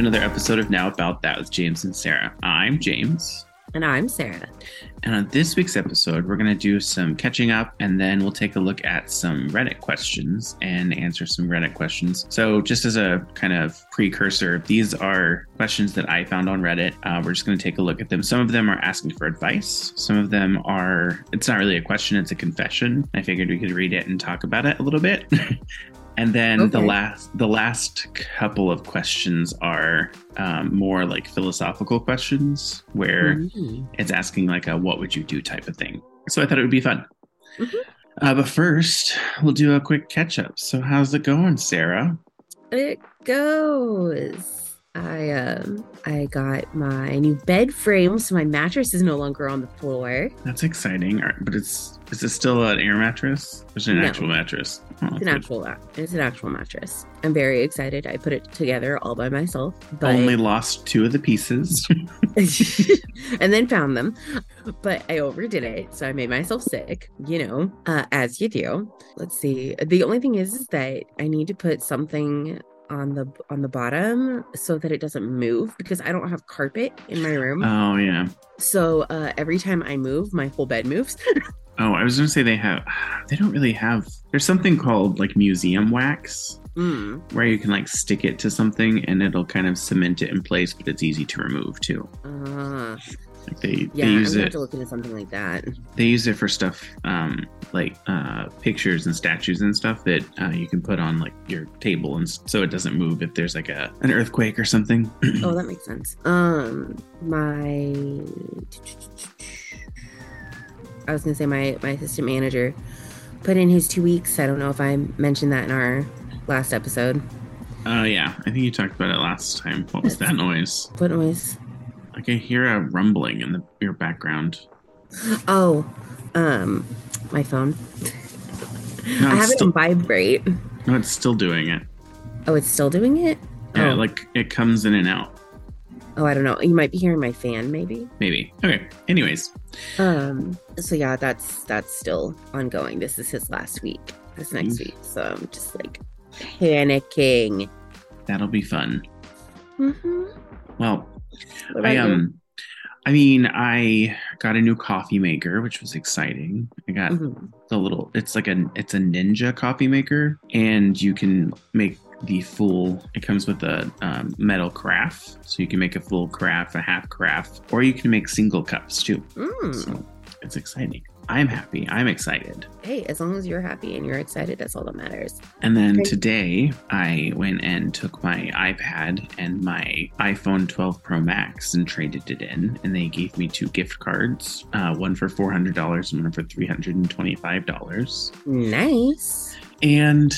Hello, and welcome to another episode of Now About That with James and Sarah. I'm James. And I'm Sarah. And on this week's episode, we're going to do some catching up and then we'll take a look at some Reddit questions and answer some Reddit questions. So, just as a kind of precursor, these are questions that I found on Reddit. Uh, we're just going to take a look at them. Some of them are asking for advice, some of them are, it's not really a question, it's a confession. I figured we could read it and talk about it a little bit. And then Okay. the last the last couple of questions are um, more like philosophical questions where Mhm. it's asking like a what would you do type of thing. So I thought it would be fun. Mhm. Uh, but first, we'll do a quick catch up. So how's it going, Sarah? It goes. I um I got my new bed frame, so my mattress is no longer on the floor. That's exciting. But it's is it still an air mattress? Or is it an No. actual mattress? Oh, It's an good. actual it's an actual mattress. I'm very excited. I put it together all by myself, but Only lost two of the pieces. and then found them. But I overdid it, so I made myself sick, you know, uh, as you do. Let's see. The only thing is, is that I need to put something on the on the bottom so that it doesn't move because I don't have carpet in my room. oh yeah. so uh, every time I move, my whole bed moves. Oh, I was gonna say they have. They don't really have. There's something called like museum wax. mm. where you can like stick it to something and it'll kind of cement it in place, but it's easy to remove too. uh, Like they, yeah, they I'm use have it to look into something like that. they use it for stuff um like uh pictures and statues and stuff that uh, you can put on like your table and so it doesn't move if there's like a an earthquake or something. Oh, that makes sense. Um, my I was gonna say my my assistant manager put in his two weeks. I don't know if I mentioned that in our last episode. uh yeah, I think you talked about it last time. What was that noise? What noise? I can hear a rumbling in the your background. Oh, um, my phone. No, I have it still, on vibrate. no, it's still doing it. Oh, it's still doing it. Yeah, oh. like it comes in and out. oh, I don't know. You might be hearing my fan, maybe. Maybe. Okay. Anyways, Um. So yeah, that's that's still ongoing. This is his last week. This next week. So I'm just like panicking. that'll be fun. Mm-hmm. Well, What I um I mean, I got a new coffee maker, which was exciting. I got Mhm. the little it's like a it's a ninja coffee maker and you can make the full it comes with a um, metal carafe so you can make a full carafe a half carafe or you can make single cups too Mm. so it's exciting i'm happy i'm excited Hey, as long as you're happy and you're excited, that's all that matters. and then Okay. today i went and took my ipad and my iphone 12 pro max and traded it in and they gave me two gift cards uh, one for $400 and one for $325 Nice. And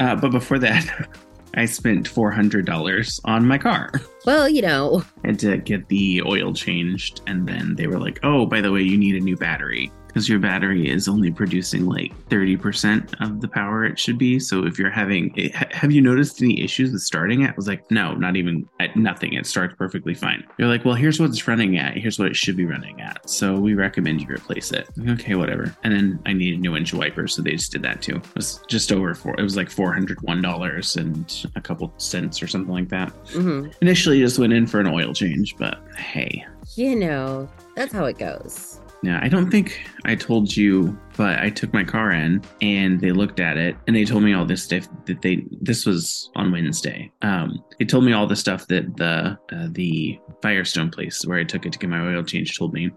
uh, but before that, I spent four hundred dollars on my car. Well, you know, I had to get the oil changed, and then they were like, "Oh, by the way, you need a new battery because your battery is only producing like thirty percent of the power it should be. So if you're having, have you noticed any issues with starting it?" I was like, "No, not even at nothing. It starts perfectly fine." You're like, "Well, here's what it's running at. Here's what it should be running at. So we recommend you replace it." Like, okay, whatever. And then I needed new windshield wipers, so they just did that too. It was just over four. It was like four hundred one dollars and a couple cents or something like that. hmm Initially, just went in for an oil change, but hey, you know, that's how it goes. Yeah, I don't think I told you, but I took my car in and they looked at it and they told me all this stuff that they. This was on Wednesday. Um, they told me all the stuff that the uh, the Firestone place where I took it to get my oil change told me,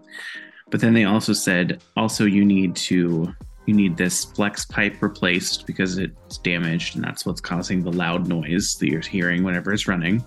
but then they also said also you need to. You need this flex pipe replaced because it's damaged, and that's what's causing the loud noise that you're hearing whenever it's running.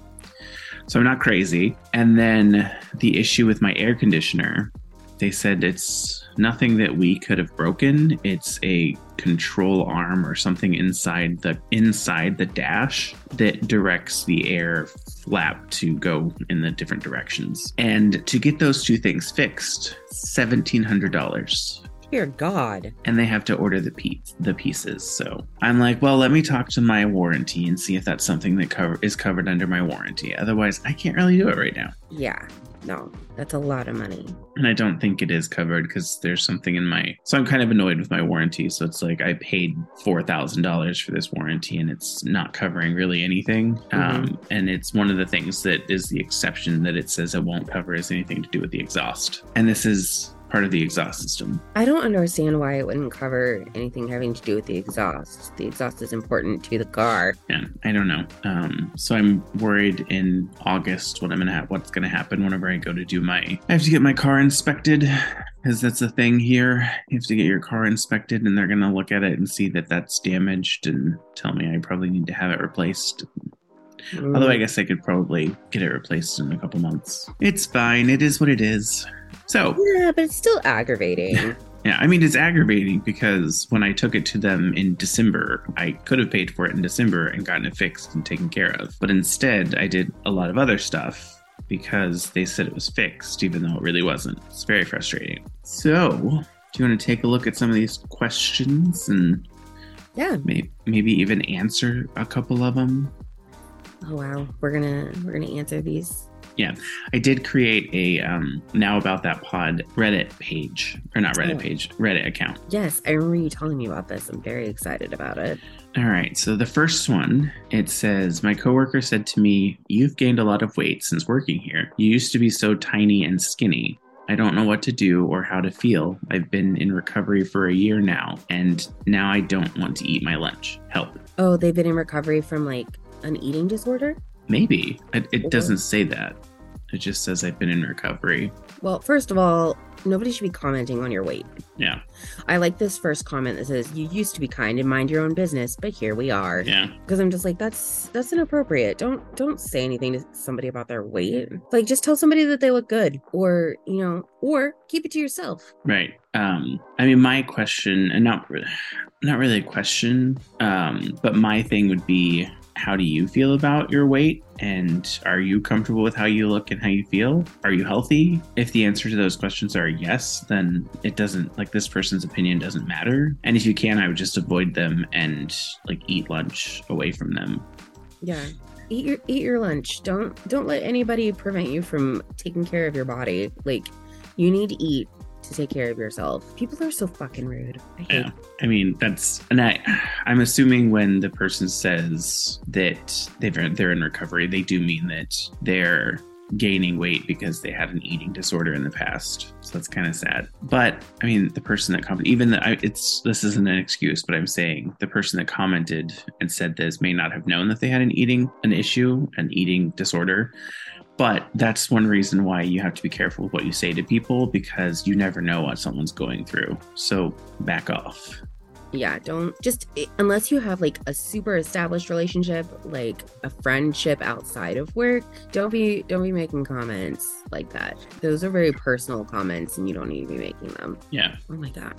So I'm not crazy. And then the issue with my air conditioner, they said it's nothing that we could have broken. It's a control arm or something inside the inside the dash that directs the air flap to go in the different directions. And to get those two things fixed, seventeen hundred dollars Dear God. and they have to order the piece the pieces. So I'm like, well, let me talk to my warranty and see if that's something that cover is covered under my warranty. Otherwise, I can't really do it right now. Yeah. No, that's a lot of money. And I don't think it is covered because there's something in my. So I'm kind of annoyed with my warranty. So it's like I paid four thousand dollars for this warranty, and it's not covering really anything. Um, and it's one of the things that is the exception that it says it won't cover is anything to do with the exhaust. And this is part of the exhaust system. I don't understand why it wouldn't cover anything having to do with the exhaust. The exhaust is important to the car. Yeah, I don't know. Um, so I'm worried in August what I'm gonna have. What's gonna happen whenever I go to do my? I have to get my car inspected because that's the thing here. You have to get your car inspected, and they're gonna look at it and see that that's damaged and tell me I probably need to have it replaced. Although I guess I could probably get it replaced in a couple months. It's fine. It is what it is. So Yeah, but it's still aggravating. yeah, I mean, it's aggravating because when I took it to them in December, I could have paid for it in December and gotten it fixed and taken care of. But instead, I did a lot of other stuff because they said it was fixed, even though it really wasn't. It's very frustrating. So, do you want to take a look at some of these questions and yeah. may- maybe even answer a couple of them? Oh wow. We're gonna we're gonna answer these. I did create a um, now about that pod Reddit page, or not Reddit Oh. page, Reddit account. Yes, I remember you telling me about this. I'm very excited about it. All right. So the first one, it says, My coworker said to me, You've gained a lot of weight since working here. You used to be so tiny and skinny. I don't know what to do or how to feel. I've been in recovery for a year now, and now I don't want to eat my lunch. Help. Oh, they've been in recovery from like an eating disorder? Maybe. It, it doesn't say that. It just says I've been in recovery. Well, first of all, nobody should be commenting on your weight. Yeah. I like this first comment that says, You used to be kind and mind your own business, but here we are. Yeah. Because I'm just like, that's that's inappropriate. Don't don't say anything to somebody about their weight. Like just tell somebody that they look good. Or, you know, or keep it to yourself. Right. Um, I mean, my question, and not not really a question, um, but my thing would be, how do you feel about your weight, and are you comfortable with how you look and how you feel? Are you healthy? If the answer to those questions are yes, then it doesn't like this person's opinion doesn't matter. And if you can, I would just avoid them and like eat lunch away from them. Yeah. Eat your eat your lunch. Don't don't let anybody prevent you from taking care of your body. Like you need to eat to take care of yourself. People are so fucking rude. I Yeah. I mean, that's and I I'm assuming when the person says that they've they're in recovery, they do mean that they're gaining weight because they had an eating disorder in the past. So that's kind of sad. But I mean, the person that commented, even that it's this isn't an excuse, but I'm saying the person that commented and said this may not have known that they had an eating an issue, an eating disorder. But that's one reason why you have to be careful with what you say to people because you never know what someone's going through. So back off. yeah don't just eh, unless you have like a super established relationship like a friendship outside of work don't be don't be making comments like that those are very personal comments and you don't need to be making them Yeah. oh my god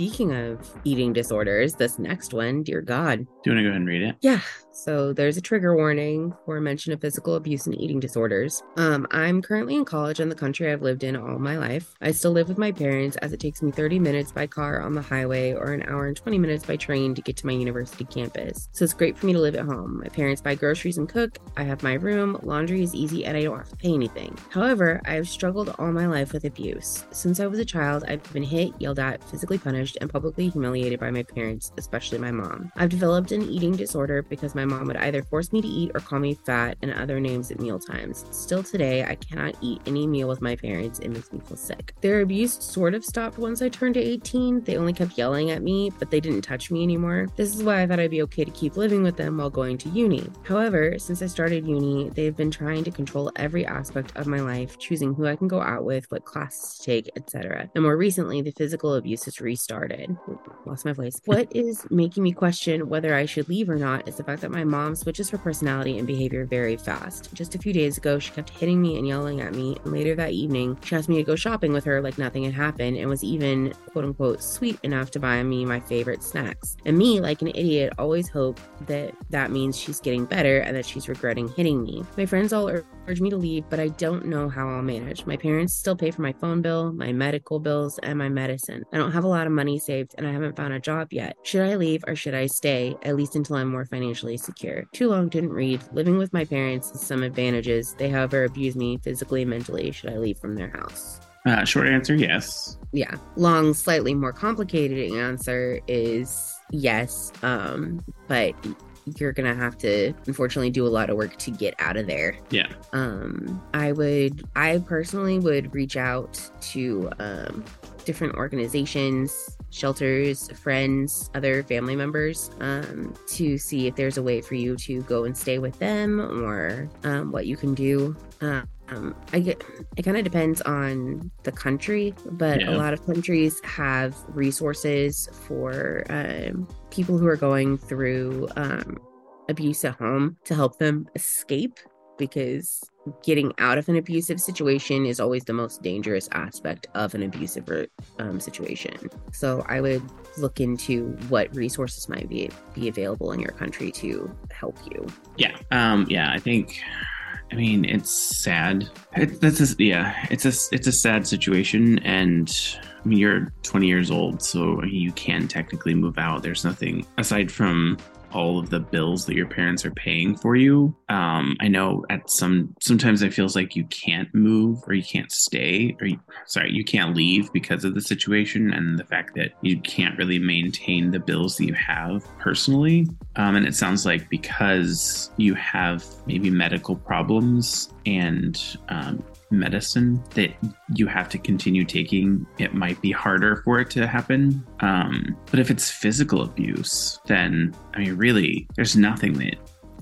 speaking of eating disorders this next one dear god Do you want to go ahead and read it? yeah so there's a trigger warning for mention of physical abuse and eating disorders. Um, I'm currently in college in the country I've lived in all my life. I still live with my parents as it takes me 30 minutes by car on the highway or an hour and 20 minutes by train to get to my university campus. So it's great for me to live at home. My parents buy groceries and cook. I have my room. Laundry is easy and I don't have to pay anything. However, I have struggled all my life with abuse. Since I was a child, I've been hit, yelled at, physically punished, and publicly humiliated by my parents, especially my mom. I've developed an eating disorder because my mom would either force me to eat or call me fat and other names at meal times. Still today, I cannot eat any meal with my parents. It makes me feel sick. Their abuse sort of stopped once I turned to 18. They only kept yelling at me, but they didn't touch me anymore. This is why I thought I'd be okay to keep living with them while going to uni. However, since I started uni, they've been trying to control every aspect of my life, choosing who I can go out with, what classes to take, etc. And more recently, the physical abuse has restarted. Lost my voice. What is making me question whether I should leave or not is the fact that my mom switches her personality and behavior very fast. Just a few days ago, she kept hitting me and yelling at me, and later that evening, she asked me to go shopping with her like nothing had happened and was even, quote unquote, sweet enough to buy me my favorite snacks. And me, like an idiot, always hope that that means she's getting better and that she's regretting hitting me. My friends all ur- urge me to leave, but I don't know how I'll manage. My parents still pay for my phone bill, my medical bills, and my medicine. I don't have a lot of money money saved and I haven't found a job yet. Should I leave or should I stay, at least until I'm more financially secure? Too long, didn't read. Living with my parents has some advantages. They, however, abuse me physically and mentally. Should I leave from their house? Uh, short answer, yes. Yeah. Long, slightly more complicated answer is yes. Um, but you're gonna have to unfortunately do a lot of work to get out of there. Yeah. Um, I would, I personally would reach out to um, different organizations, shelters, friends, other family members um, to see if there's a way for you to go and stay with them or um, what you can do. Uh, um, I get it kind of depends on the country, but Yeah. a lot of countries have resources for um, people who are going through um, abuse at home to help them escape because getting out of an abusive situation is always the most dangerous aspect of an abusive um, situation. So I would look into what resources might be be available in your country to help you. Yeah. Um, yeah, I think I mean it's sad. It, this is yeah, it's a it's a sad situation and I mean you're 20 years old, so you can technically move out. There's nothing aside from all of the bills that your parents are paying for you. Um, I know at some sometimes it feels like you can't move or you can't stay or you, sorry, you can't leave because of the situation and the fact that you can't really maintain the bills that you have personally. Um, and it sounds like because you have maybe medical problems and um, medicine that you have to continue taking, it might be harder for it to happen. Um, but if it's physical abuse, then I mean, really, there's nothing that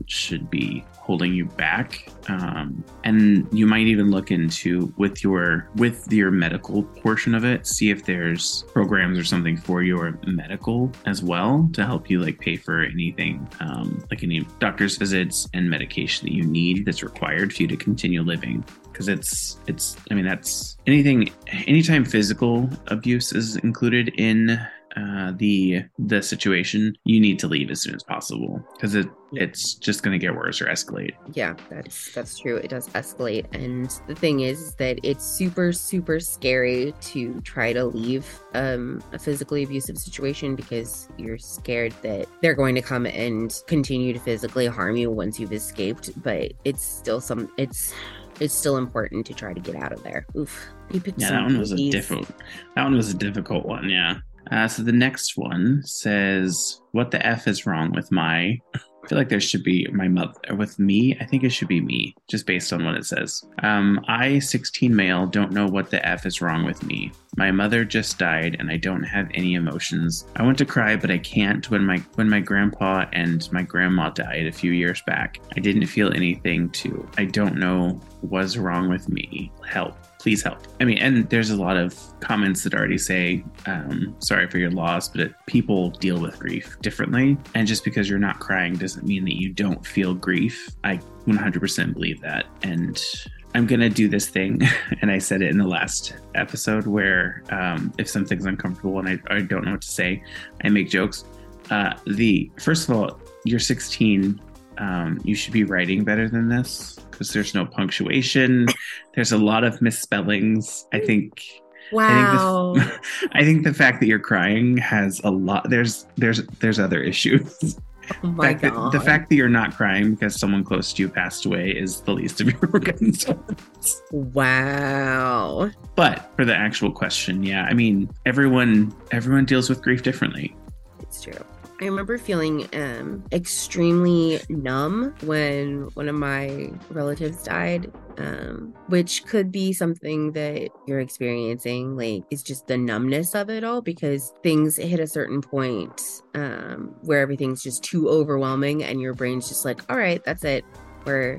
should be holding you back. Um, and you might even look into with your with your medical portion of it see if there's programs or something for your medical as well to help you like pay for anything um, like any doctor's visits and medication that you need that's required for you to continue living. Because it's it's i mean that's anything anytime physical abuse is included in uh, the the situation, you need to leave as soon as possible because it it's just going to get worse or escalate. Yeah, that's that's true. It does escalate, and the thing is that it's super super scary to try to leave um, a physically abusive situation because you're scared that they're going to come and continue to physically harm you once you've escaped. But it's still some it's it's still important to try to get out of there. Oof. You picked Yeah, that one was a difficult. That one was a difficult one. Yeah. Uh, so the next one says, "What the f is wrong with my?" I feel like there should be my mother with me. I think it should be me, just based on what it says. Um, I, 16 male, don't know what the f is wrong with me. My mother just died, and I don't have any emotions. I want to cry, but I can't. When my when my grandpa and my grandma died a few years back, I didn't feel anything too. I don't know what's wrong with me. Help please help. I mean, and there's a lot of comments that already say, um, sorry for your loss, but it, people deal with grief differently. And just because you're not crying doesn't mean that you don't feel grief. I 100% believe that. And I'm going to do this thing. And I said it in the last episode where um, if something's uncomfortable and I, I don't know what to say, I make jokes. Uh, the first of all, you're 16. Um, you should be writing better than this because there's no punctuation. There's a lot of misspellings. I think. Wow. I think, the, I think the fact that you're crying has a lot. There's there's there's other issues. oh my fact that- god. the fact that you're not crying because someone close to you passed away is the least of your concerns. wow. But for the actual question, yeah, I mean, everyone everyone deals with grief differently. It's true. I remember feeling um, extremely numb when one of my relatives died, um, which could be something that you're experiencing. Like, it's just the numbness of it all because things hit a certain point um, where everything's just too overwhelming, and your brain's just like, "All right, that's it. We're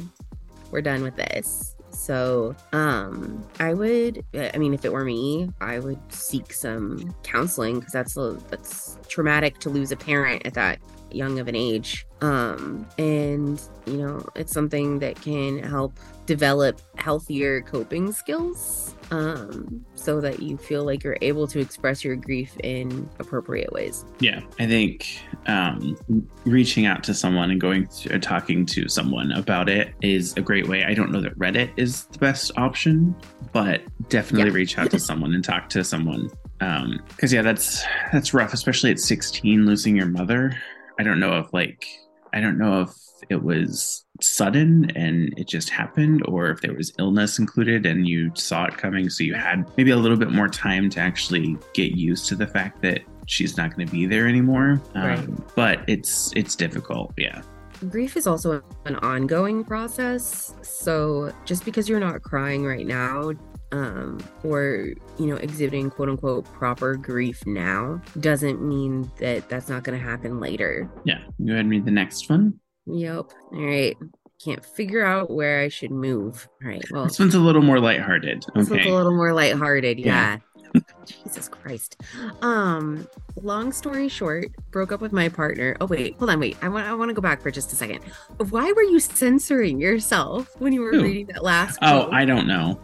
we're done with this." So, um, I would, I mean, if it were me, I would seek some counseling because that's a, that's traumatic to lose a parent at that young of an age. Um, and you know, it's something that can help develop healthier coping skills. Um, so that you feel like you're able to express your grief in appropriate ways. Yeah, I think um, reaching out to someone and going to, talking to someone about it is a great way. I don't know that Reddit is the best option, but definitely Yeah. reach out to someone and talk to someone Um, because yeah, that's that's rough, especially at 16, losing your mother. I don't know if like I don't know if it was sudden and it just happened, or if there was illness included and you saw it coming, so you had maybe a little bit more time to actually get used to the fact that she's not going to be there anymore. Um, Right. But it's it's difficult. Yeah. Grief is also an ongoing process. So just because you're not crying right now, um, or you know, exhibiting quote unquote proper grief now, doesn't mean that that's not going to happen later. Yeah. Go ahead and read the next one. Yep. All right. Can't figure out where I should move. All right. Well, This one's a little more lighthearted. This one's Okay. a little more lighthearted, Yeah. yeah. Jesus Christ. Um, long story short, broke up with my partner. Oh wait, hold on, wait. I want I want to go back for just a second. Why were you censoring yourself when you were Who? reading that last Oh, quote? I don't know.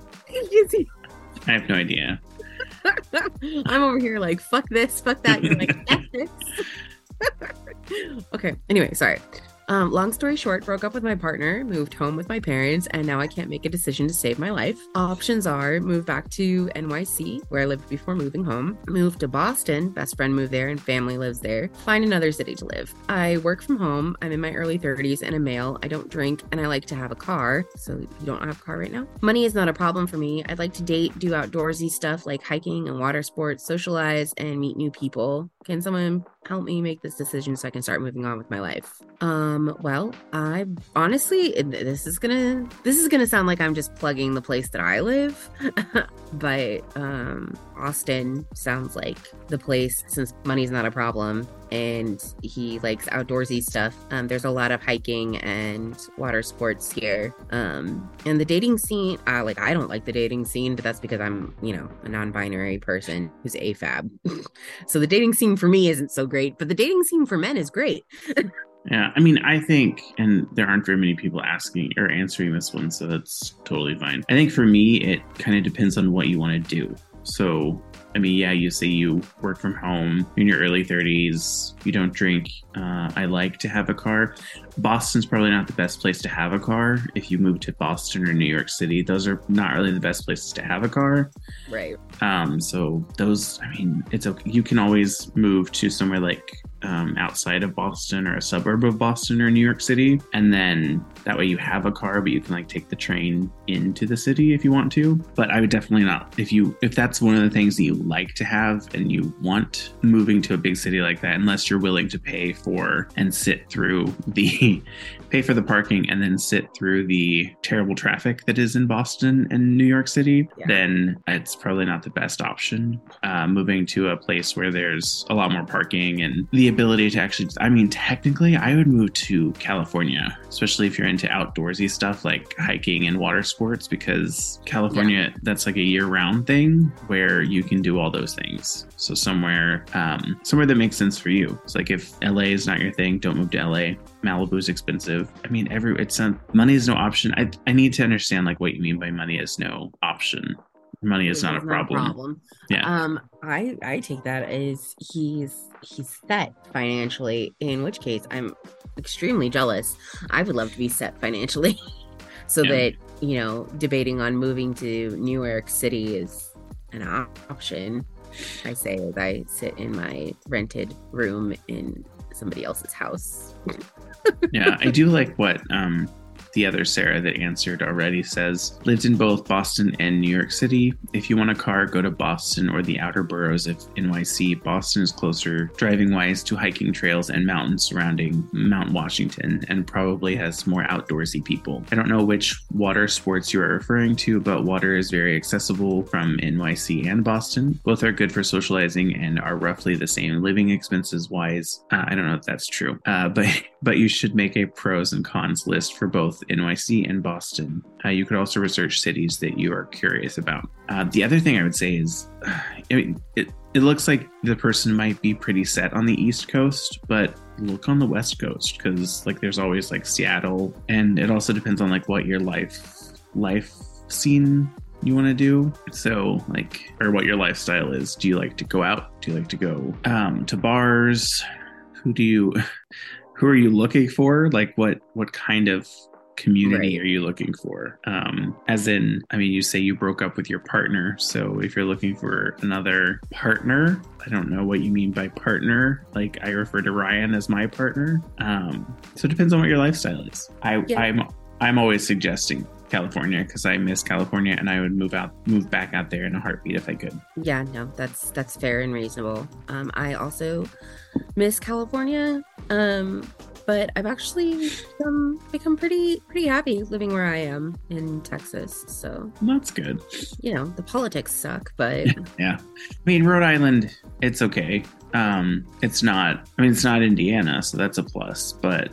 I have no idea. I'm over here like fuck this, fuck that. You're like F this. okay. Anyway, sorry. Um, long story short, broke up with my partner, moved home with my parents, and now I can't make a decision to save my life. Options are move back to NYC, where I lived before moving home, move to Boston, best friend moved there and family lives there, find another city to live. I work from home, I'm in my early 30s and a male, I don't drink, and I like to have a car. So you don't have a car right now? Money is not a problem for me. I'd like to date, do outdoorsy stuff like hiking and water sports, socialize, and meet new people. Can someone help me make this decision so I can start moving on with my life? Um, well, I honestly this is gonna this is gonna sound like I'm just plugging the place that I live, but um Austin sounds like the place since money's not a problem and he likes outdoorsy stuff. Um, there's a lot of hiking and water sports here. Um, and the dating scene, uh, like I don't like the dating scene, but that's because I'm, you know, a non-binary person who's AFAB. so the dating scene for me isn't so great, but the dating scene for men is great. Yeah, I mean, I think, and there aren't very many people asking or answering this one, so that's totally fine. I think for me, it kind of depends on what you want to do. So, I mean, yeah, you say you work from home in your early 30s, you don't drink. Uh, I like to have a car. Boston's probably not the best place to have a car. If you move to Boston or New York City, those are not really the best places to have a car. Right. Um, so those, I mean, it's okay. You can always move to somewhere like um, outside of Boston or a suburb of Boston or New York City, and then that way you have a car, but you can like take the train into the city if you want to. But I would definitely not if you if that's one of the things that you like to have and you want moving to a big city like that, unless you're willing to pay for and sit through the pay for the parking and then sit through the terrible traffic that is in Boston and New York City, Yeah. then it's probably not the best option. Uh, moving to a place where there's a lot more parking and the ability to actually, I mean, technically, I would move to California, especially if you're into outdoorsy stuff like hiking and water sports, because California, that's like a year round thing where you can do all those things. So somewhere, um, somewhere that makes sense for you. It's like if LA is not your thing, don't move to LA. Malibu's expensive. I mean, every it's not money is no option. I I need to understand like what you mean by money is no option. Money is It not a problem. Yeah. Um, I I take that as he's he's set financially. In which case, I'm extremely jealous. I would love to be set financially, so Yeah. that you know, debating on moving to New York City is an option. I say as I sit in my rented room in somebody else's house. yeah, I do like what um the other Sarah that answered already says lived in both Boston and New York City. If you want a car, go to Boston or the outer boroughs of NYC. Boston is closer driving wise to hiking trails and mountains surrounding Mount Washington and probably has more outdoorsy people. I don't know which water sports you are referring to, but water is very accessible from NYC and Boston. Both are good for socializing and are roughly the same living expenses wise. Uh, I don't know if that's true, uh, but but you should make a pros and cons list for both NYC and Boston. Uh, you could also research cities that you are curious about. Uh, the other thing I would say is, I mean, it it looks like the person might be pretty set on the East Coast, but look on the West Coast because like there's always like Seattle, and it also depends on like what your life life scene you want to do. So like or what your lifestyle is. Do you like to go out? Do you like to go um to bars? Who do you who are you looking for? Like what what kind of community Right. are you looking for? Um, as in, I mean, you say you broke up with your partner. So if you're looking for another partner, I don't know what you mean by partner. Like I refer to Ryan as my partner. Um, so it depends on what your lifestyle is. I, Yeah. I'm I'm always suggesting California because I miss California and I would move out, move back out there in a heartbeat if I could. Yeah, no, that's that's fair and reasonable. Um, I also miss California. Um, but I've actually become become pretty pretty happy living where I am in Texas. So That's good. you know the politics suck, but Yeah. I mean, Rhode Island, it's okay. Um, it's not. I mean, it's not Indiana, so that's a plus. But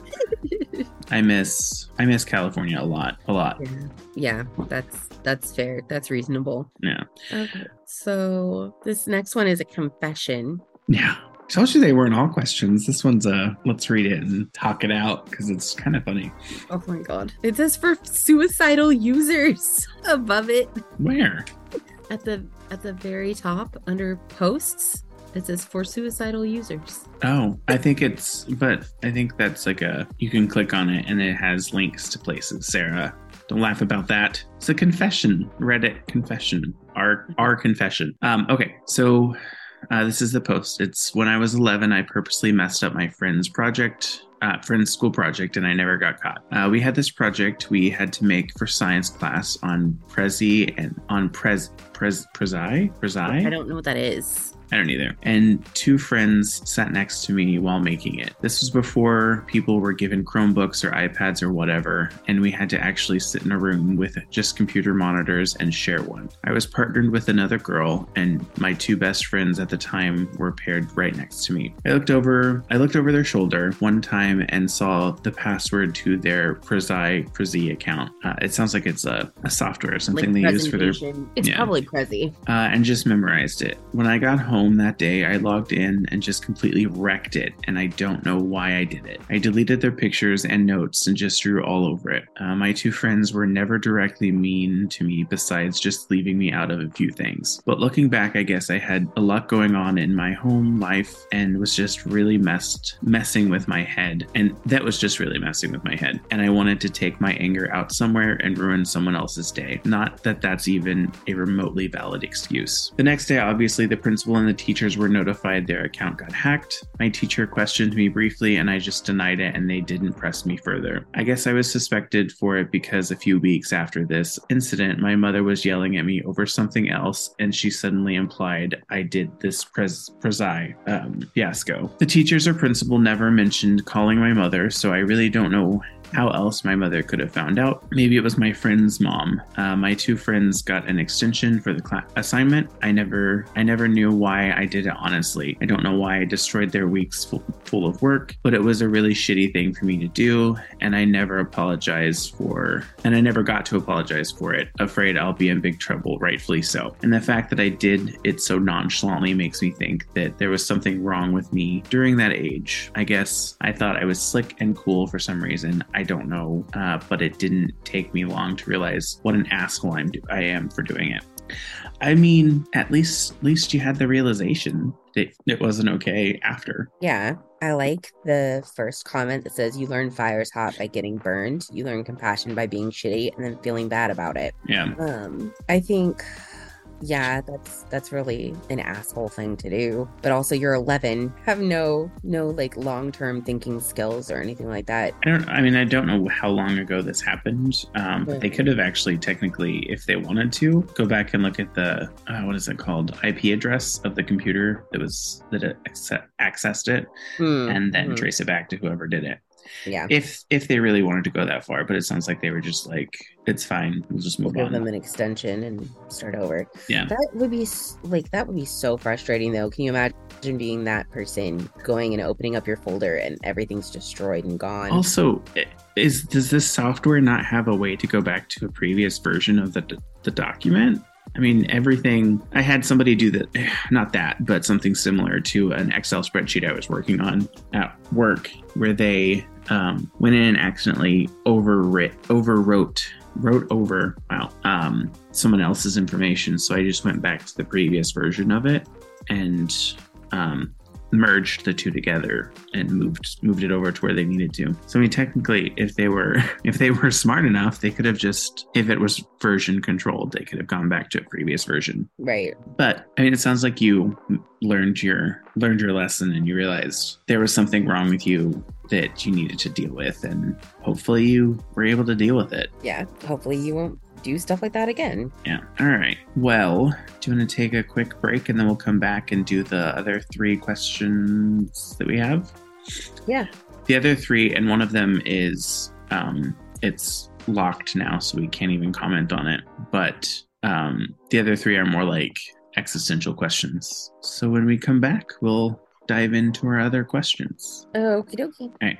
I miss I miss California a lot, a lot. yeah, yeah, that's that's fair. That's reasonable. Yeah, Okay, so this next one is a confession. yeah. I told you they weren't all questions. This one's a let's read it and talk it out because it's kind of funny. Oh my god, it says for suicidal users above it. Where? at the at the very top under posts it says for suicidal users Oh, I think it's, but I think that's like a you can click on it and it has links to places. Sarah, don't laugh about that. It's a confession, Reddit confession, our our confession. Um, okay, so uh, this is the post. It's when I was 11, I purposely messed up my friend's project. Uh, friend's school project, and I never got caught. Uh, we had this project we had to make for science class on Prezi and on Prez Prez Prezi i don't know what that is I don't either. And two friends sat next to me while making it. This was before people were given Chromebooks or iPads or whatever, and we had to actually sit in a room with just computer monitors and share one. I was partnered with another girl, and my two best friends at the time were paired right next to me. I looked over I looked over their shoulder one time and saw the password to their Prezi Prezi account. Uh, it sounds like it's a, a software, something they use for their it's yeah. probably prezi uh, and just memorized it. When I got home that day, I logged in and just completely wrecked it, and I don't know why I did it. I deleted their pictures and notes and just drew all over it. Uh, my two friends were never directly mean to me, besides just leaving me out of a few things. But looking back, I guess I had a lot going on in my home life and was just really messed, messing with my head, and that was just really messing with my head. And I wanted to take my anger out somewhere and ruin someone else's day. Not that that's even a remotely valid excuse. The next day, obviously, the principal and the teachers were notified their account got hacked. My teacher questioned me briefly, and I just denied it, and they didn't press me further. I guess I was suspected for it because a few weeks after this incident, my mother was yelling at me over something else, and she suddenly implied I did this pres- um, fiasco. The teachers or principal never mentioned calling my mother, so I really don't know how else my mother could have found out. Maybe it was my friend's mom. Uh, my two friends got an extension for the assignment. I never, I never knew why I did it. Honestly, I don't know why I destroyed their weeks full, full of work, but it was a really shitty thing for me to do, and I never apologized for, and I never got to apologize for it. Afraid I'll be in big trouble, rightfully so. And the fact that I did it so nonchalantly makes me think that there was something wrong with me during that age. I guess I thought I was slick and cool for some reason. I don't know, uh, but it didn't take me long to realize what an asshole I'm do- I am for doing it. I mean, at least at least you had the realization that it wasn't okay after. yeah i like the first comment that says you learn fire's hot by getting burned you learn compassion by being shitty and then feeling bad about it Yeah. um i think yeah that's that's really an asshole thing to do but also you're 11 have no no like long-term thinking skills or anything like that I don't. I mean, I don't know how long ago this happened, um, but they could have actually, technically, if they wanted to, go back and look at the uh, what is it called IP address of the computer that was that it accessed it, Hmm, and then mhm. trace it back to whoever did it. yeah If if they really wanted to go that far, but it sounds like they were just like, it's fine, we'll just we'll move give on. them an extension and start over Yeah. that would be like that would be so frustrating though can you imagine being that person going and opening up your folder and everything's destroyed and gone Also, is does this software not have a way to go back to a previous version of the the document? I mean, everything. I had somebody do that, not that, but something similar to an Excel spreadsheet I was working on at work, where they um, went in and accidentally overwrit, overwrote, wrote over, wow, um, someone else's information. So I just went back to the previous version of it and um, merged the two together and moved moved it over to where they needed to. So I mean, technically, if they were if they were smart enough, they could have just if it was version controlled, they could have gone back to a previous version. Right. But I mean, it sounds like you learned your learned your lesson and you realized there was something wrong with you that you needed to deal with, and hopefully you were able to deal with it. Yeah. Hopefully you won't do stuff like that again. Yeah. All right. Well, do you want to take a quick break and then we'll come back and do the other three questions that we have? Yeah. The other three, and one of them is um, it's locked now, so we can't even comment on it. But um, the other three are more like existential questions. So when we come back, we'll dive into our other questions. Okie dokie. All right.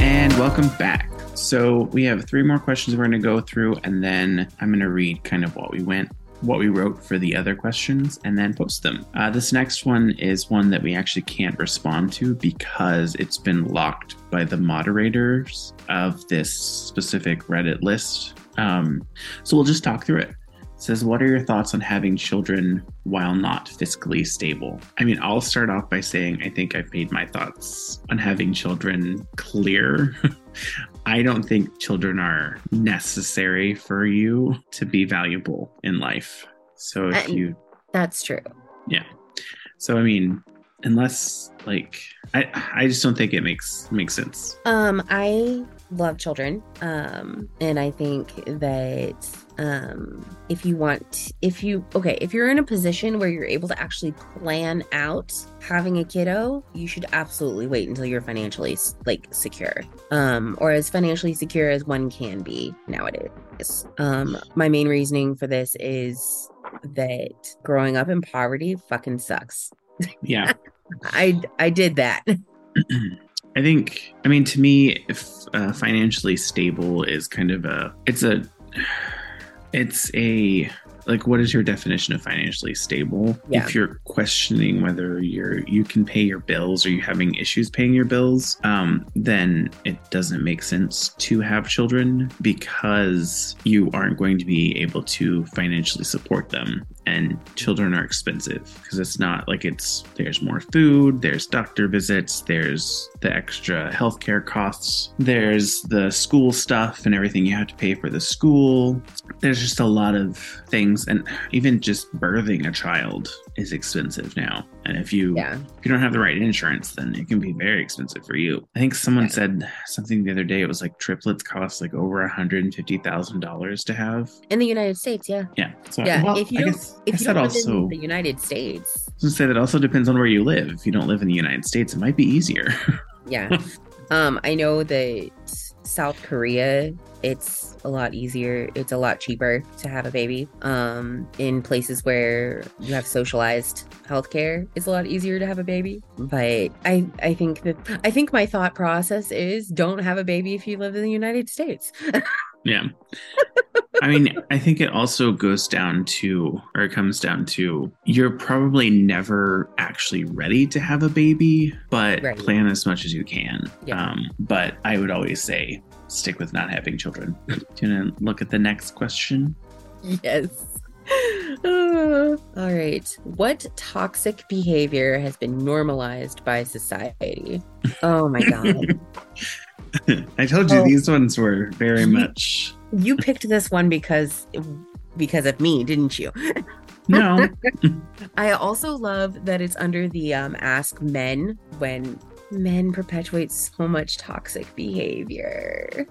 And welcome back. So we have three more questions we're going to go through, and then I'm going to read kind of what we went, what we wrote for the other questions, and then post them. Uh, this next one is one that we actually can't respond to because it's been locked by the moderators of this specific Reddit list. Um, so we'll just talk through it. It says, What are your thoughts on having children while not fiscally stable? I mean, I'll start off by saying I think I've made my thoughts on having children clear. I don't think children are necessary for you to be valuable in life. So if And- you, That's true. yeah. So I mean, unless like I, I just don't think it makes makes sense. Um, I love children. Um, and I think that um if you want if you okay, if you're in a position where you're able to actually plan out having a kiddo, you should absolutely wait until you're financially like secure. Um, or as financially secure as one can be nowadays. Um, my main reasoning for this is that growing up in poverty fucking sucks. Yeah. I I did that. I think, I mean, to me, if uh, financially stable is kind of a, it's a, it's a, like, what is your definition of financially stable? Yeah. If you're questioning whether you're, you can pay your bills or you're having issues paying your bills, um, then it doesn't make sense to have children because you aren't going to be able to financially support them and children are expensive because it's not like it's there's more food there's doctor visits there's the extra healthcare costs there's the school stuff and everything you have to pay for the school. There's just a lot of things and even just birthing a child is expensive now and if you Yeah. if you don't have the right insurance then it can be very expensive for you i think someone Right. said something the other day it was like triplets cost like over $150000 to have In the United States, yeah. yeah so Yeah, well, if you I don't, guess, if guess you that don't live also in the United States, I was gonna say that also depends on where you live. If you don't live in the United States, it might be easier. yeah. um, I know that South Korea, it's a lot easier. It's a lot cheaper to have a baby. Um, in places where you have socialized healthcare, it's a lot easier to have a baby. But I, I think that I think my thought process is don't have a baby if you live in the United States. yeah. I mean, I think it also goes down to, or it comes down to, you're probably never actually ready to have a baby, but Right. plan as much as you can. Yeah. Um, but I would always say stick with not having children. Do you want to look at the next question? Yes. All right. What toxic behavior has been normalized by society? Oh my God. I told you Oh. these ones were very much. you picked this one because because of me, didn't you? No. I also love that it's under the um ask men when men perpetuate so much toxic behavior.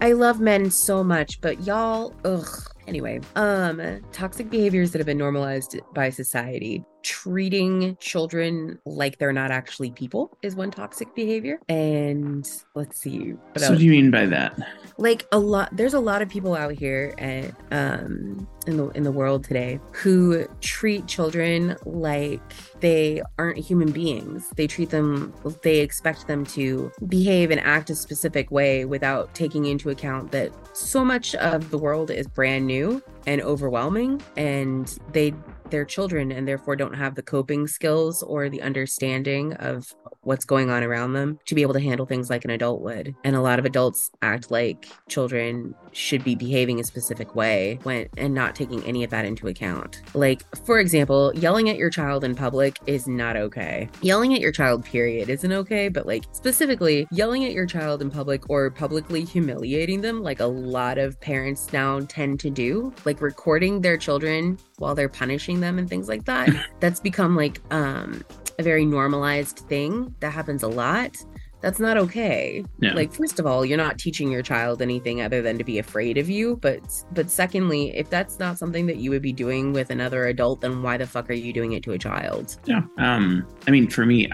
I love men so much, but y'all ugh. Anyway, um toxic behaviors that have been normalized by society. Treating children like they're not actually people is one toxic behavior. And let's see. What so, else? what do you mean by that? like a lot there's a lot of people out here at, um in the in the world today who treat children like they aren't human beings they treat them they expect them to behave and act a specific way without taking into account that so much of the world is brand new and overwhelming and they they're children and therefore don't have the coping skills or the understanding of what's going on around them to be able to handle things like an adult would. And a lot of adults act like children should be behaving a specific way when and not taking any of that into account. Like, for example, yelling at your child in public is not okay. Yelling at your child, period, isn't okay, but like specifically yelling at your child in public or publicly humiliating them, like a lot of parents now tend to do, like recording their children while they're punishing them and things like that. That's become like um a very normalized thing that happens a lot that's not okay Yeah. like first of all you're not teaching your child anything other than to be afraid of you but but secondly if that's not something that you would be doing with another adult then why the fuck are you doing it to a child Yeah. Um, I mean, for me,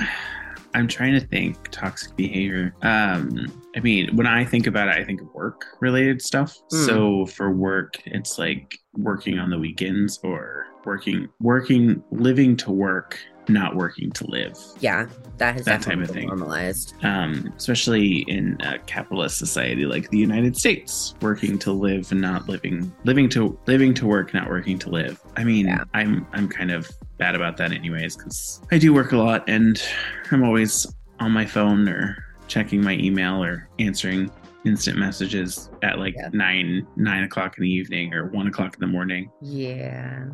I'm trying to think toxic behavior. Um, I mean, when I think about it, I think of work related stuff. Mm. So for work, it's like working on the weekends or working, working, living to work, not working to live. yeah that has That type of thing. normalized Um, especially in a capitalist society like the United States, working to live and not living, living to living to work, not working to live. I mean, Yeah. I'm I'm kind of bad about that anyways because I do work a lot and I'm always on my phone or checking my email or answering instant messages at like Yeah. nine nine o'clock in the evening or one o'clock in the morning. Yeah.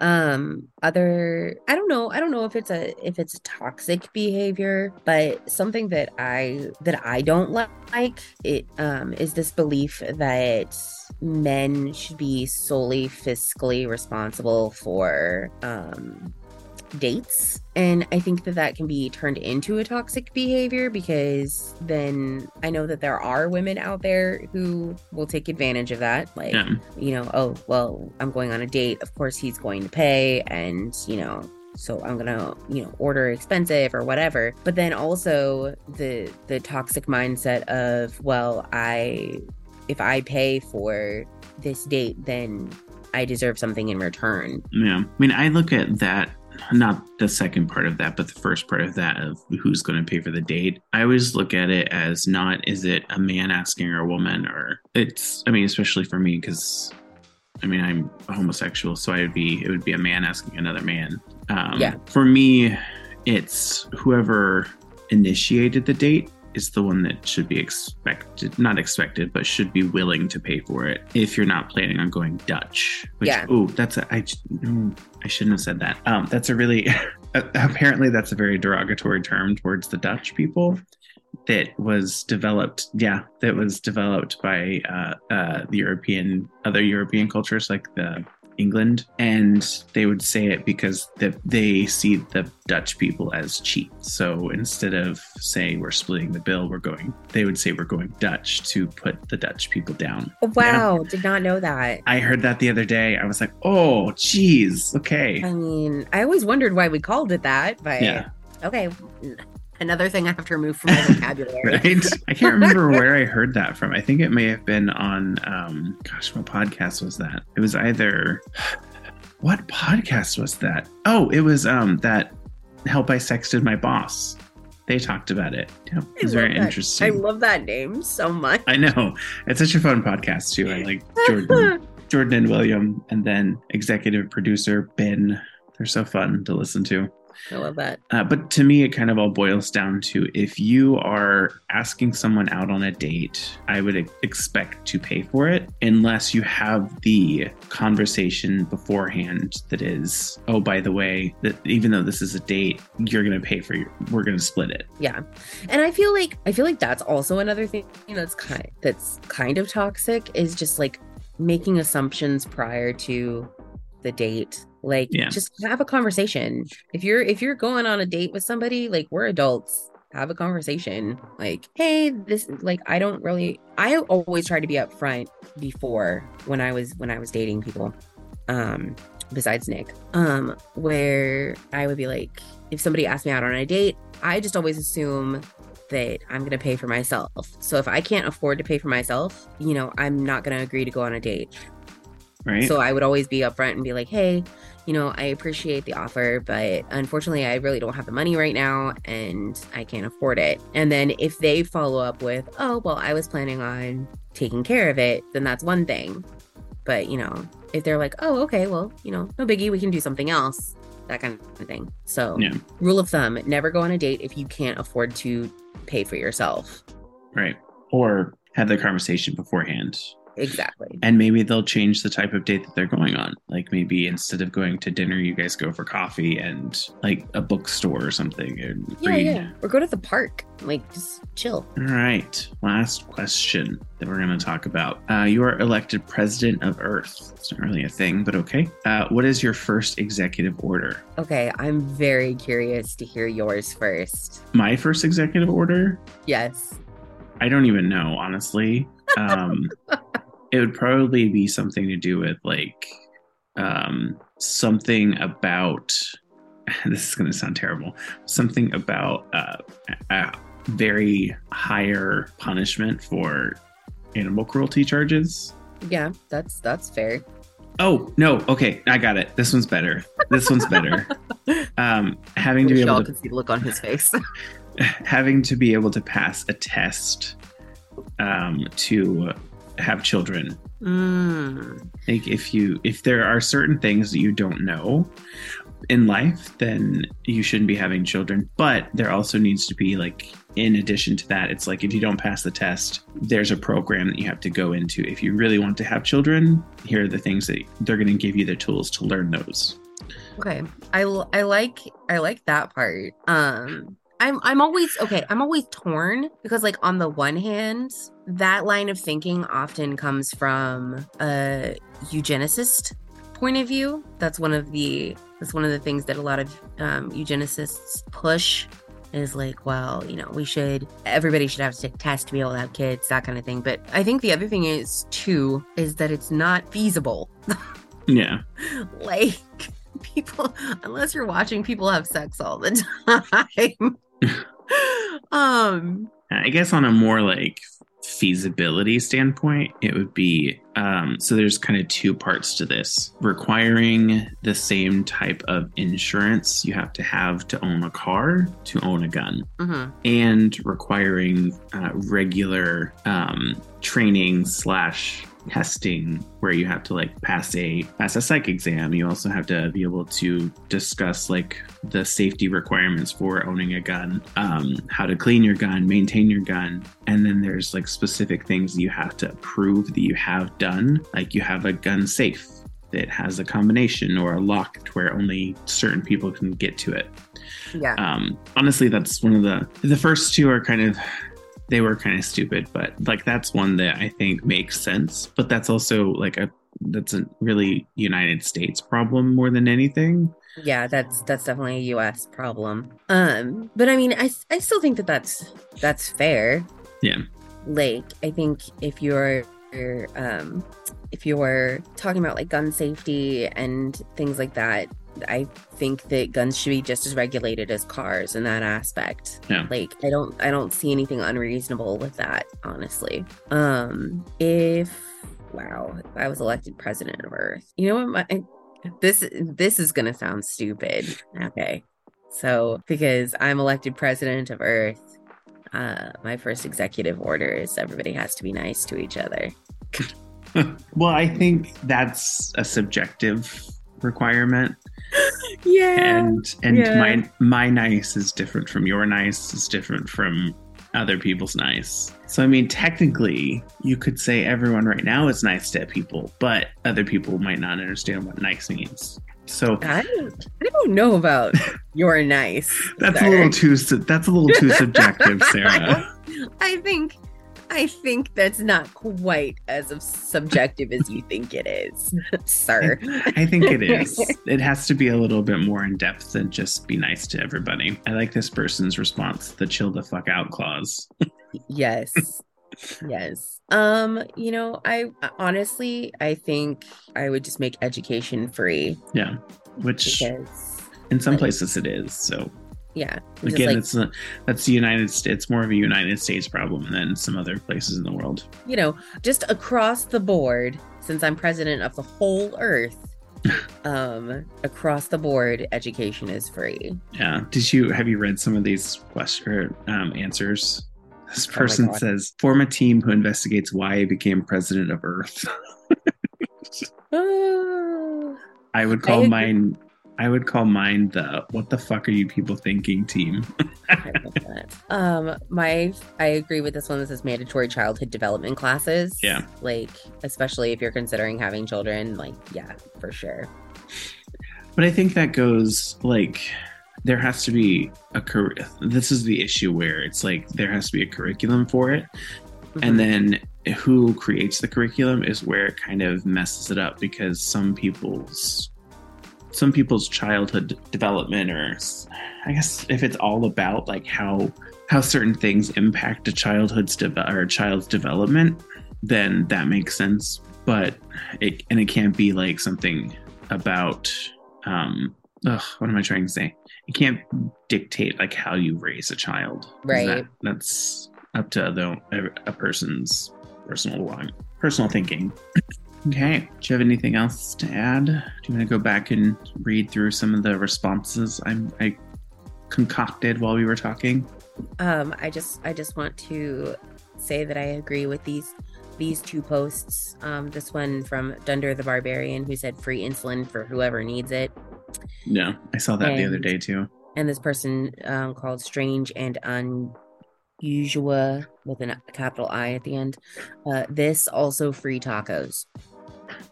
Um other I don't know. I don't know if it's a if it's toxic behavior, but something that I that I don't like it um is this belief that men should be solely fiscally responsible for um dates and i think that that can be turned into a toxic behavior because then i know that there are women out there who will take advantage of that like Yeah. you know, oh, well, I'm going on a date. Of course, he's going to pay. And, you know, so I'm gonna, you know, order expensive or whatever. But then also the the toxic mindset of, well, I if I pay for this date, then I deserve something in return. Yeah. I mean, I look at that, not the second part of that, but the first part of that of who's going to pay for the date. I always look at it as not, is it a man asking or a woman? Or it's, I mean, especially for me, because I mean, I'm a homosexual. So I would be, it would be a man asking another man. Um, Yeah. For me, it's whoever initiated the date is the one that should be expected, not expected, but should be willing to pay for it if you're not planning on going Dutch. Which, Yeah. oh, that's a, I, no, I shouldn't have said that. Um, that's a really, apparently, that's a very derogatory term towards the Dutch people that was developed, yeah, that was developed by uh, uh, the European, other European cultures like the England, and they would say it because the, they see the Dutch people as cheap. So instead of saying we're splitting the bill, we're going, they would say we're going Dutch to put the Dutch people down. Wow, did not know that. I heard that the other day. I was like, oh, geez, okay. I mean, I always wondered why we called it that, but Yeah. okay. Another thing I have to remove from my vocabulary. right? I can't remember where I heard that from. I think it may have been on, um, gosh, what podcast was that? It was either, what podcast was that? Oh, it was um that Help I Sexted My Boss. They talked about it. Yeah, it was very that. interesting. I love that name so much. I know. It's such a fun podcast too. I like Jordan, Jordan and William, and then executive producer Ben. They're so fun to listen to. I love that. Uh, but to me, it kind of all boils down to if you are asking someone out on a date, I would expect to pay for it unless you have the conversation beforehand that is, oh, by the way, that even though this is a date, you're going to pay for your, we're going to split it. Yeah. And I feel like I feel like that's also another thing that's kind that's kind of toxic is just like making assumptions prior to the date. Like Yeah. just have a conversation. If you're if you're going on a date with somebody, like we're adults, have a conversation. Like, hey, this like I don't really I always try to be upfront before when I was when I was dating people. Um besides Nick. Um where I would be like if somebody asked me out on a date, I just always assume that I'm going to pay for myself. So if I can't afford to pay for myself, you know, I'm not going to agree to go on a date. Right. So I would always be upfront and be like, hey, you know, I appreciate the offer, but unfortunately, I really don't have the money right now and I can't afford it. And then if they follow up with, oh, well, I was planning on taking care of it, then that's one thing. But, you know, if they're like, oh, okay, well, you know, no biggie, we can do something else, that kind of thing. So, Yeah. rule of thumb: never go on a date if you can't afford to pay for yourself. Right. Or have the conversation beforehand. Exactly. And maybe they'll change the type of date that they're going on. Like maybe instead of going to dinner, you guys go for coffee and like a bookstore or something and Yeah, read. yeah. Or go to the park. Like, just chill. All right. Last question that we're going to talk about. Uh, you are elected president of Earth. It's not really a thing, but okay. Uh, what is your first executive order? Okay, I'm very curious to hear yours first. My first executive order? Yes. I don't even know, honestly. Um, it would probably be something to do with like um, something about. This is going to sound terrible. Something about uh, a very higher punishment for animal cruelty charges. Yeah, that's that's fair. Oh no! Okay, I got it. This one's better. This one's better. Um, having to be able to see the look on his face. having to be able to pass a test um, to have children mm. like if you if there are certain things that you don't know in life then you shouldn't be having children but there also needs to be like in addition to that it's like if you don't pass the test there's a program that you have to go into if you really want to have children here are the things that they're going to give you the tools to learn those Okay. I I like I like that part. Um I'm I'm always okay, I'm always torn because like on the one hand, that line of thinking often comes from a eugenicist point of view. That's one of the that's one of the things that a lot of um, eugenicists push is like, well, you know, we should everybody should have to test to be able to have kids, that kind of thing. But I think the other thing is too is that it's not feasible yeah like people unless you're watching people have sex all the time um I guess on a more like feasibility standpoint, it would be um, so there's kind of two parts to this requiring the same type of insurance you have to have to own a car to own a gun, mhm. and requiring uh, regular um, training slash testing where you have to like pass a pass a psych exam. You also have to be able to discuss like the safety requirements for owning a gun um, how to clean your gun maintain your gun. And then there's like specific things you have to prove that you have done. Like you have a gun safe that has a combination or a lock to where only certain people can get to it. Yeah. Um honestly that's one of the the first two are kind of they were kind of stupid but like that's one that i think makes sense but that's also like a that's a really united states problem more than anything. Yeah that's that's definitely a us problem. Um but i mean I I still think that that's that's fair. Yeah. like i think if you're um if you're talking about like gun safety and things like that i think that guns should be just as regulated as cars in that aspect. Yeah. like i don't i don't see anything unreasonable with that honestly. Um if wow if i was elected president of earth you know what my this this is gonna sound stupid. Okay. So because i'm elected president of earth uh my first executive order is everybody has to be nice to each other. Well i think that's a subjective requirement yeah and and Yeah. my my nice is different from your nice is different from other people's nice so i mean technically you could say everyone right now is nice to people but other people might not understand what nice means so I don't, I don't know about your nice. that's sir. a little too that's a little too subjective sarah I think I think that's not quite as subjective as you think it is, sir. i think it is it has to be a little bit more in depth than just be nice to everybody i like this person's response the chill the fuck out clause yes. Yes. Um, you know, I honestly I think I would just make education free yeah which because in some like- places it is so yeah. Again, like, it's that's the United States. It's more of a United States problem than some other places in the world. you know, just across the board, since I'm president of the whole earth, um, across the board, education is free. Yeah. Did you have you read some of these question um, answers? This Oh person God. says, "Form a team who investigates why I became president of Earth." Ah. I would call agree. mine I would call mine the "What the fuck are you people thinking?" team. I um, my I agree with this one. This is mandatory childhood development classes. Yeah. like especially if you're considering having children. Like, yeah, for sure. But I think that goes like there has to be a cur- this is the issue where it's like there has to be a curriculum for it Mhm. and then who creates the curriculum is where it kind of messes it up because some people's some people's childhood development or i guess if it's all about like how how certain things impact a childhood's de- or a child's development then that makes sense. But it and it can't be like something about um ugh, what am i trying to say? It can't dictate like how you raise a child. Right. that, that's up to the a, person's personal personal thinking okay do you have anything else to add do you want to go back and read through some of the responses i'm i concocted while we were talking Um, I just I just want to say that I agree with these these two posts. Um, this one from Dunder the Barbarian who said free insulin for whoever needs it. yeah i saw that the other day too And this person um, called Strange and Unusual with a capital I at the end. Uh, this also free tacos.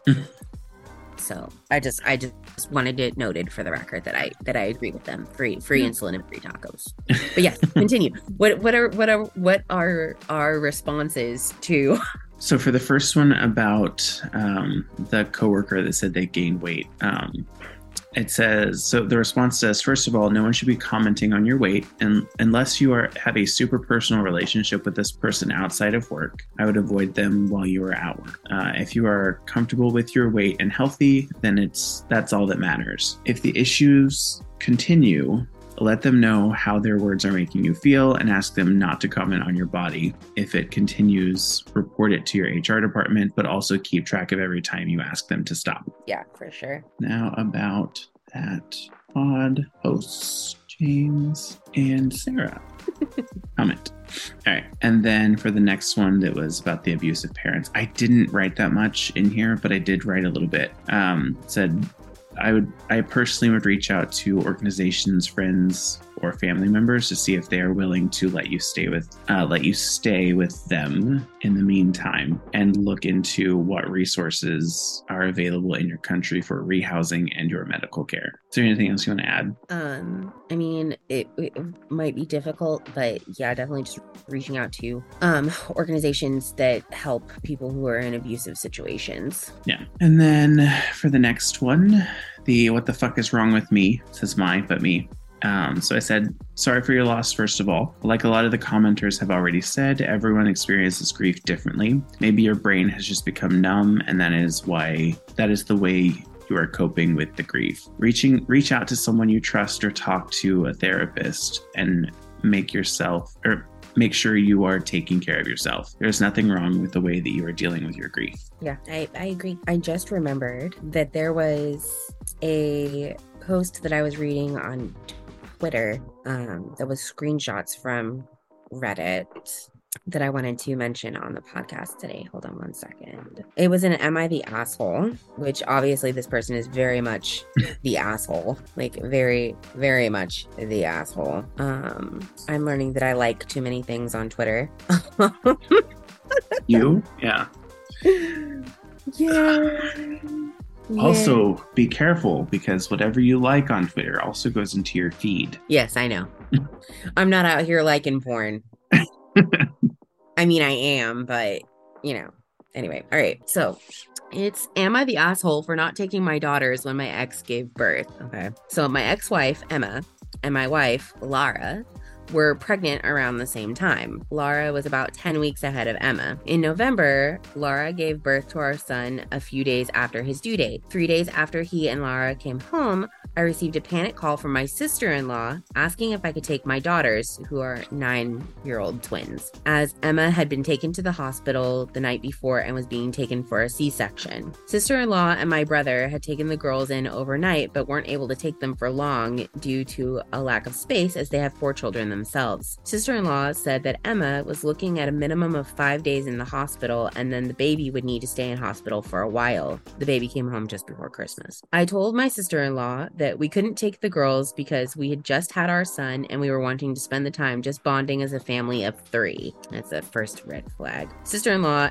so I just I just wanted it noted for the record that I that I agree with them. Free free Yeah. insulin and free tacos. But yes, continue. What what are what are what are our responses to So for the first one about um, the coworker that said they gained weight, um, it says so. The response says, first of all, no one should be commenting on your weight, and unless you are have a super personal relationship with this person outside of work, I would avoid them while you are at work. Uh, if you are comfortable with your weight and healthy, then it's that's all that matters. If the issues continue. Let them know how their words are making you feel and ask them not to comment on your body. If it continues, report it to your HR department, but also keep track of every time you ask them to stop. Yeah, for sure. Now, about that pod hosts, James and Sarah. Comment. All right. And then for the next one that was about the abusive parents, I didn't write that much in here, but I did write a little bit. Um, said I would I personally would reach out to organizations, friends, or family members to see if they are willing to let you stay with uh, let you stay with them in the meantime and look into what resources are available in your country for rehousing and your medical care. Is there anything else you want to add? Um, I mean, it, it might be difficult, but yeah, definitely just reaching out to um organizations that help people who are in abusive situations. Yeah. And then for the next one, the what the fuck is wrong with me says my, but me. Um, so I said, sorry for your loss, first of all. Like a lot of the commenters have already said, everyone experiences grief differently. Maybe your brain has just become numb, and that is why that is the way you are coping with the grief. Reaching reach out to someone you trust or talk to a therapist and make yourself or make sure you are taking care of yourself. There's nothing wrong with the way that you are dealing with your grief. Yeah, I, I agree. I just remembered that there was a post that I was reading on Twitter um, that was screenshots from Reddit that I wanted to mention on the podcast today. Hold on one second. It was an Am I the Asshole? Which obviously this person is very much the asshole. Like very, very much the asshole. Um, I'm learning that I like too many things on Twitter. You? Yeah. yeah. Yeah. Also, be careful because whatever you like on Twitter also goes into your feed. Yes, I know. I'm not out here liking porn. I mean, I am, but you know. Anyway, all right. So it's Am I the asshole for not taking my daughters when my ex gave birth? Okay. So my ex wife, Emma, and my wife, Lara, were pregnant around the same time. Lara was about 10 weeks ahead of Emma. In November, Lara gave birth to our son a few days after his due date. Three days after he and Lara came home, I received a panic call from my sister in law asking if I could take my daughters, who are nine year old twins, as Emma had been taken to the hospital the night before and was being taken for a C section. Sister in law and my brother had taken the girls in overnight but weren't able to take them for long due to a lack of space as they have four children themselves. Sister in law said that Emma was looking at a minimum of five days in the hospital, and then the baby would need to stay in hospital for a while. The baby came home just before Christmas. I told my sister in law that we couldn't take the girls because we had just had our son and we were wanting to spend the time just bonding as a family of three. That's a first red flag. Sister in law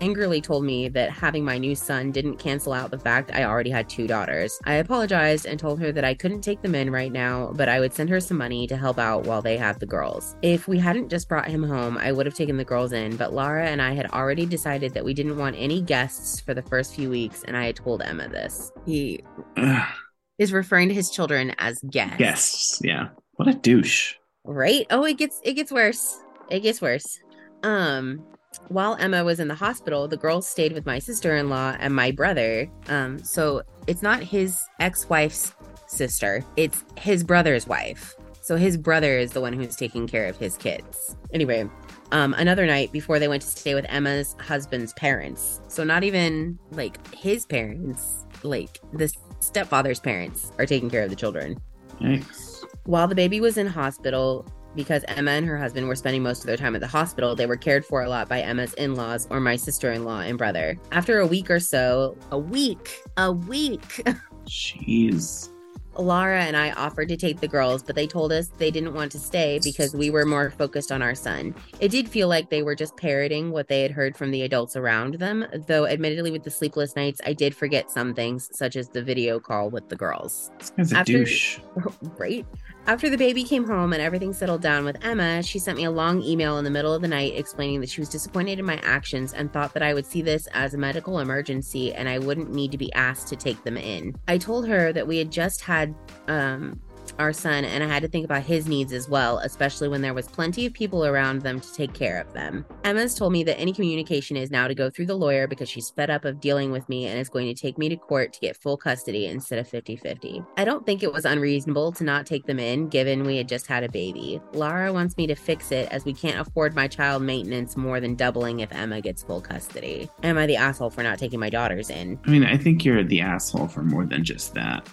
angrily told me that having my new son didn't cancel out the fact I already had two daughters. I apologized and told her that I couldn't take them in right now, but I would send her some money to help out while they have the girls. If we hadn't just brought him home, I would have taken the girls in, but Lara and I had already decided that we didn't want any guests for the first few weeks, and I had told Emma this. He is referring to his children as guests. Guests, yeah. What a douche. Right? Oh, it gets it gets worse. It gets worse. Um, while Emma was in the hospital, the girls stayed with my sister in law and my brother. Um, so it's not his ex wife's sister, it's his brother's wife. So his brother is the one who's taking care of his kids. Anyway, um, another night before they went to stay with Emma's husband's parents. So not even like his parents, like the stepfather's parents are taking care of the children. Nice. While the baby was in hospital, because Emma and her husband were spending most of their time at the hospital, they were cared for a lot by Emma's in laws or my sister in law and brother. After a week or so, a week, a week. Jeez. Lara and I offered to take the girls, but they told us they didn't want to stay because we were more focused on our son. It did feel like they were just parroting what they had heard from the adults around them, though, admittedly, with the sleepless nights, I did forget some things, such as the video call with the girls. Guy's a After- douche. right? After the baby came home and everything settled down with Emma, she sent me a long email in the middle of the night explaining that she was disappointed in my actions and thought that I would see this as a medical emergency and I wouldn't need to be asked to take them in. I told her that we had just had um our son and I had to think about his needs as well, especially when there was plenty of people around them to take care of them. Emma's told me that any communication is now to go through the lawyer because she's fed up of dealing with me and is going to take me to court to get full custody instead of 50 50. I don't think it was unreasonable to not take them in given we had just had a baby. Lara wants me to fix it as we can't afford my child maintenance more than doubling if Emma gets full custody. Am I the asshole for not taking my daughters in? I mean, I think you're the asshole for more than just that.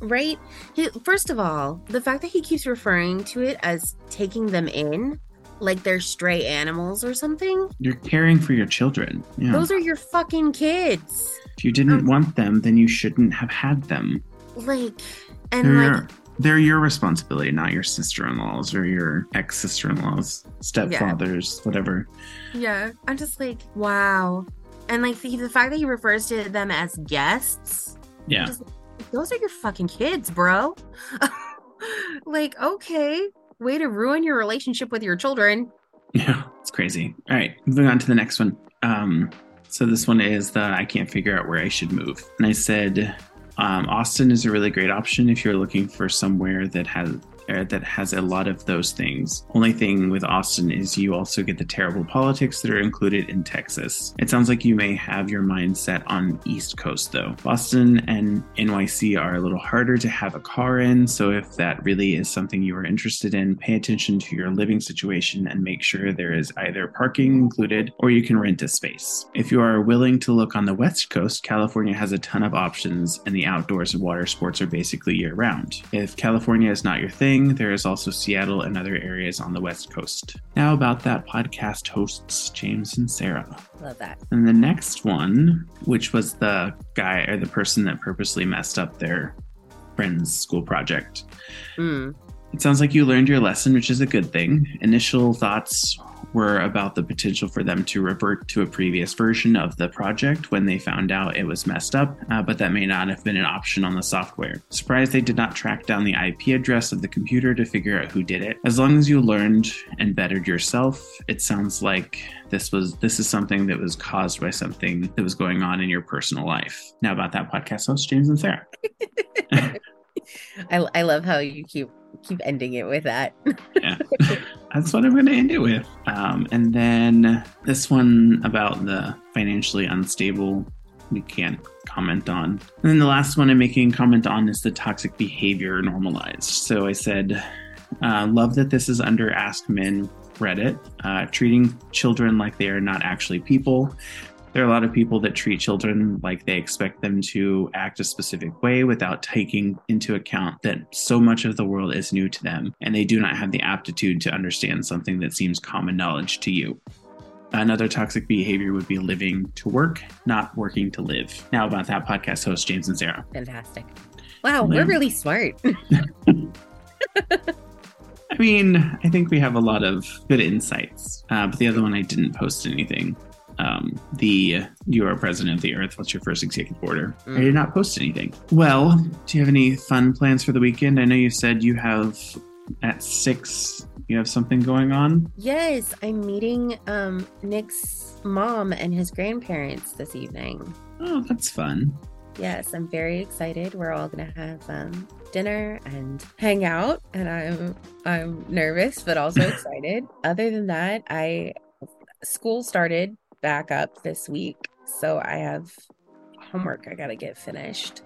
Right? He, first of all, the fact that he keeps referring to it as taking them in, like they're stray animals or something, You're caring for your children. Yeah. those are your fucking kids. if you didn't um, want them, then you shouldn't have had them. Like, and They're, like, they're your responsibility, not your sister-in-laws or your ex-sister-in-laws, stepfathers, whatever. yeah, I'm just like, wow. And like the, the fact that he refers to them as guests, Yeah. Just- those are your fucking kids, bro. like, okay, way to ruin your relationship with your children. Yeah, it's crazy. All right, moving on to the next one. Um, so this one is the I can't figure out where I should move. And I said, um, Austin is a really great option if you're looking for somewhere that has that has a lot of those things. Only thing with Austin is you also get the terrible politics that are included in Texas. It sounds like you may have your mind set on East Coast though. Boston and NYC are a little harder to have a car in, so if that really is something you are interested in, pay attention to your living situation and make sure there is either parking included or you can rent a space. If you are willing to look on the West Coast, California has a ton of options and the outdoors and water sports are basically year round. If California is not your thing, there is also Seattle and other areas on the West Coast. Now, about that podcast hosts James and Sarah. Love that. And the next one, which was the guy or the person that purposely messed up their friend's school project. Mm. It sounds like you learned your lesson, which is a good thing. Initial thoughts were about the potential for them to revert to a previous version of the project when they found out it was messed up, uh, but that may not have been an option on the software. Surprised they did not track down the IP address of the computer to figure out who did it. As long as you learned and bettered yourself, it sounds like this was this is something that was caused by something that was going on in your personal life. Now about that podcast host, James and Sarah. I, I love how you keep keep ending it with that. yeah. That's what i'm going to end it with. Um, and then this one about the financially unstable we can't comment on. And then the last one i'm making comment on is the toxic behavior normalized. So i said uh, love that this is under ask men reddit uh, treating children like they are not actually people There are a lot of people that treat children like they expect them to act a specific way without taking into account that so much of the world is new to them and they do not have the aptitude to understand something that seems common knowledge to you. Another toxic behavior would be living to work, not working to live. Now, about that podcast host, James and Sarah. Fantastic. Wow, we're really smart. I mean, I think we have a lot of good insights. Uh, but the other one, I didn't post anything. Um, the you are president of the earth. What's your first executive order? I did not post anything. Well, do you have any fun plans for the weekend? I know you said you have at six. You have something going on. yes, I'm meeting um Nick's mom and his grandparents this evening. Oh, that's fun. Yes, I'm very excited. We're all gonna have um, dinner and hang out, and I'm I'm nervous but also excited. Other than that, I school started back up this week, so I have homework I gotta get finished.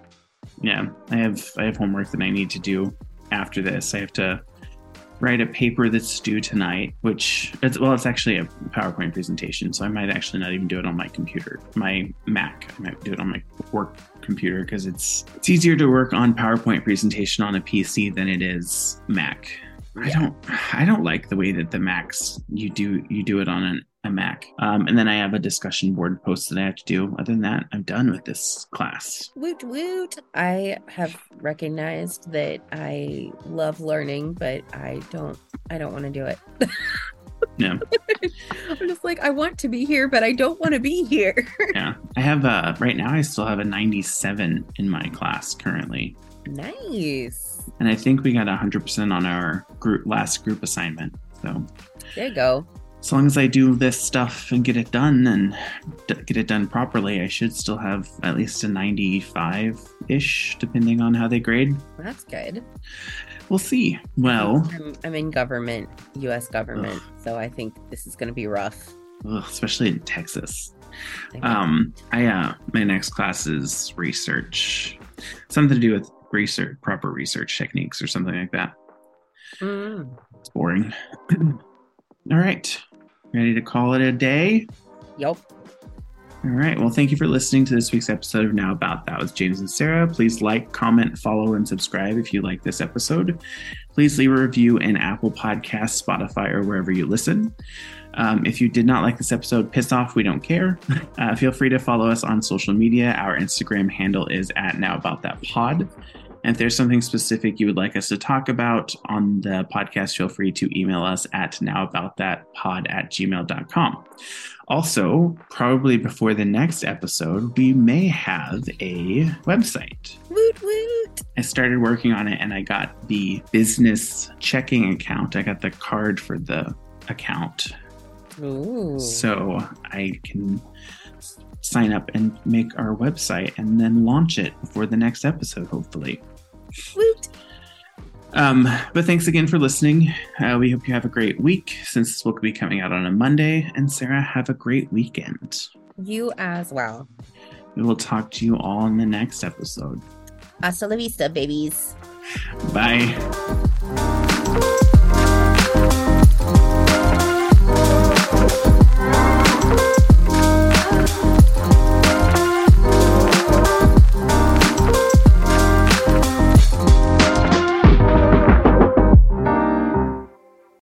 Yeah, I have I have homework that I need to do after this. I have to write a paper that's due tonight, which it's well, it's actually a PowerPoint presentation, so I might actually not even do it on my computer, my Mac. I might do it on my work computer because it's it's easier to work on PowerPoint presentation on a PC than it is Mac. I don't I don't like the way that the Macs you do you do it on an, a Mac. Um, and then I have a discussion board post that I have to do. Other than that, I'm done with this class. Woot woot! I have recognized that I love learning, but I don't I don't want to do it. Yeah. I'm just like I want to be here, but I don't want to be here. Yeah, I have uh right now. I still have a 97 in my class currently, nice. and I think we got 100 percent on our group last group assignment. So There you go. As long as I do this stuff and get it done and d- get it done properly, I should still have at least a 95 ish, depending on how they grade. That's good. We'll see. Well, I'm, I'm in government, U.S. government, so I think this is going to be rough. ugh, especially in Texas. Um, I uh, my next class is research, something to do with research, proper research techniques or something like that. Mm. It's boring. All right. Ready to call it a day? Yep. All right. Well, thank you for listening to this week's episode of Now About That with James and Sarah. Please like, comment, follow, and subscribe if you like this episode. Please leave a review in Apple Podcasts, Spotify, or wherever you listen. Um, if you did not like this episode, piss off. We don't care. Uh, feel free to follow us on social media. Our Instagram handle is at Now About That Pod. And if there's something specific you would like us to talk about on the podcast, feel free to email us at nowaboutthatpod at gmail.com. Also, probably before the next episode, we may have a website. Woot woot. I started working on it and I got the business checking account. I got the card for the account. Ooh. So I can sign up and make our website and then launch it before the next episode, hopefully. Woot. Um, but thanks again for listening. Uh, we hope you have a great week since this will be coming out on a Monday. And Sarah, have a great weekend. You as well. We will talk to you all in the next episode. Hasta la vista, babies. Bye.